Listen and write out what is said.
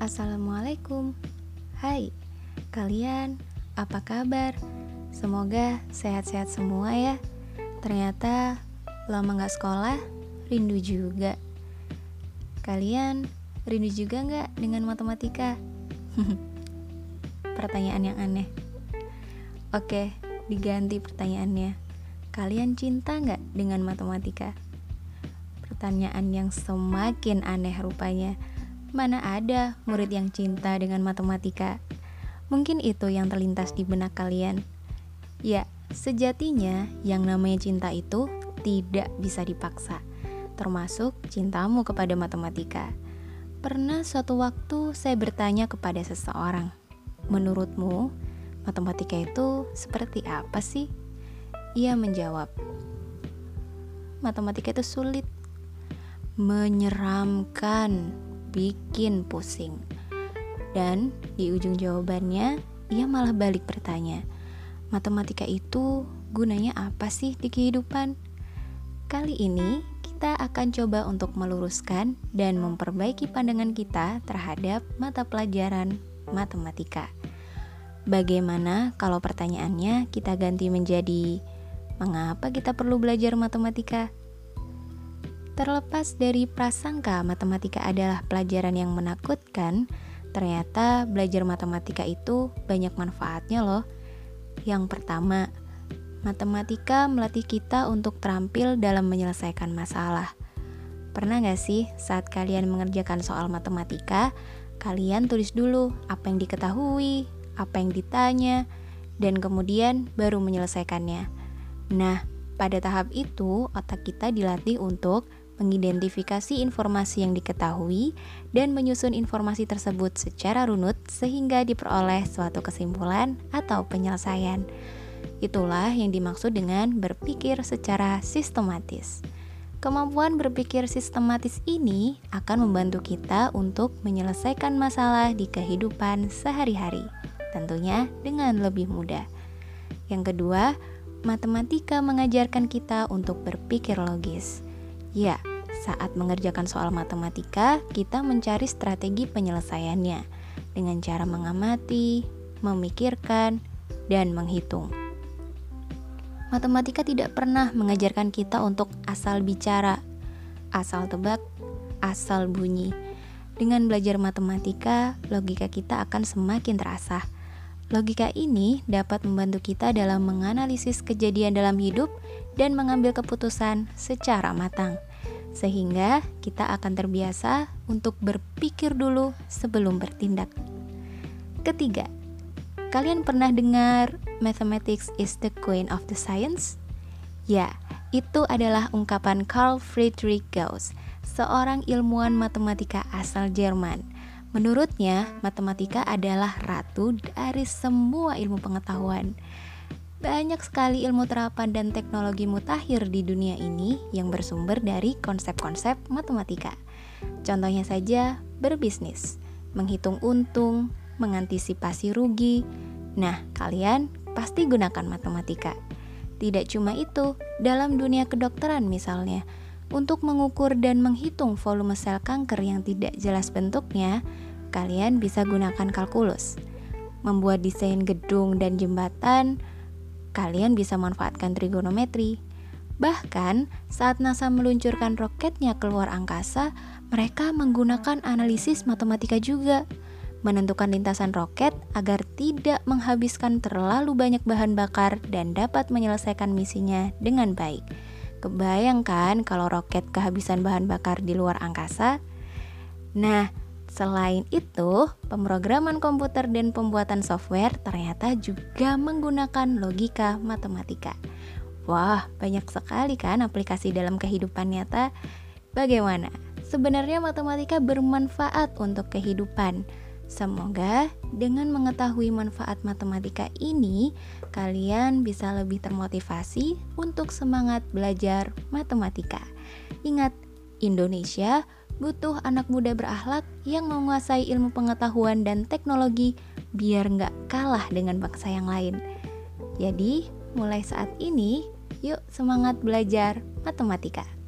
Assalamualaikum Hai, kalian apa kabar? Semoga sehat-sehat semua ya Ternyata lama gak sekolah, rindu juga Kalian rindu juga gak dengan matematika? Pertanyaan yang aneh Oke, diganti pertanyaannya Kalian cinta gak dengan matematika? Pertanyaan yang semakin aneh rupanya Mana ada murid yang cinta dengan matematika? Mungkin itu yang terlintas di benak kalian. Ya, sejatinya yang namanya cinta itu tidak bisa dipaksa, termasuk cintamu kepada matematika. Pernah suatu waktu saya bertanya kepada seseorang, "Menurutmu, matematika itu seperti apa sih?" Ia menjawab, "Matematika itu sulit, menyeramkan." Bikin pusing. Dan di ujung jawabannya, ia malah balik bertanya, matematika itu gunanya apa sih di kehidupan? Kali ini kita akan coba untuk meluruskan dan memperbaiki pandangan kita terhadap mata pelajaran matematika. Bagaimana kalau pertanyaannya kita ganti menjadi mengapa kita perlu belajar matematika? Terlepas dari prasangka matematika adalah pelajaran yang menakutkan, ternyata belajar matematika itu banyak manfaatnya loh. Yang pertama, matematika melatih kita untuk terampil dalam menyelesaikan masalah. Pernah gak sih saat kalian mengerjakan soal matematika, kalian tulis dulu apa yang diketahui, apa yang ditanya, dan kemudian baru menyelesaikannya. Nah, pada tahap itu otak kita dilatih untuk mengidentifikasi informasi yang diketahui, dan menyusun informasi tersebut secara runut sehingga diperoleh suatu kesimpulan atau penyelesaian. Itulah yang dimaksud dengan berpikir secara sistematis. Kemampuan berpikir sistematis ini akan membantu kita untuk menyelesaikan masalah di kehidupan sehari-hari, tentunya dengan lebih mudah. Yang kedua, matematika mengajarkan kita untuk berpikir logis. Ya, saat mengerjakan soal matematika, kita mencari strategi penyelesaiannya dengan cara mengamati, memikirkan, dan menghitung. Matematika tidak pernah mengajarkan kita untuk asal bicara, asal tebak, asal bunyi. Dengan belajar matematika, logika kita akan semakin terasah. Logika ini dapat membantu kita dalam menganalisis kejadian dalam hidup dan mengambil keputusan secara matang sehingga kita akan terbiasa untuk berpikir dulu sebelum bertindak. Ketiga, kalian pernah dengar mathematics is the queen of the science? Ya, itu adalah ungkapan Carl Friedrich Gauss, seorang ilmuwan matematika asal Jerman. Menurutnya, matematika adalah ratu dari semua ilmu pengetahuan. Banyak sekali ilmu terapan dan teknologi mutakhir di dunia ini yang bersumber dari konsep-konsep matematika. Contohnya saja berbisnis, menghitung untung, mengantisipasi rugi. Nah, kalian pasti gunakan matematika. Tidak cuma itu, dalam dunia kedokteran misalnya, untuk mengukur dan menghitung volume sel kanker yang tidak jelas bentuknya, kalian bisa gunakan kalkulus. Membuat desain gedung dan jembatan, kalian bisa manfaatkan trigonometri. Bahkan, saat NASA meluncurkan roketnya keluar angkasa, mereka menggunakan analisis matematika juga, menentukan lintasan roket agar tidak menghabiskan terlalu banyak bahan bakar dan dapat menyelesaikan misinya dengan baik. Kebayangkan kalau roket kehabisan bahan bakar di luar angkasa? Nah, Selain itu, pemrograman komputer dan pembuatan software ternyata juga menggunakan logika matematika. Wah, banyak sekali kan aplikasi dalam kehidupan nyata. Bagaimana? Sebenarnya matematika bermanfaat untuk kehidupan. Semoga dengan mengetahui manfaat matematika ini, kalian bisa lebih termotivasi untuk semangat belajar matematika. Ingat, Indonesia butuh anak muda berakhlak yang menguasai ilmu pengetahuan dan teknologi biar nggak kalah dengan bangsa yang lain. Jadi, mulai saat ini, yuk semangat belajar matematika.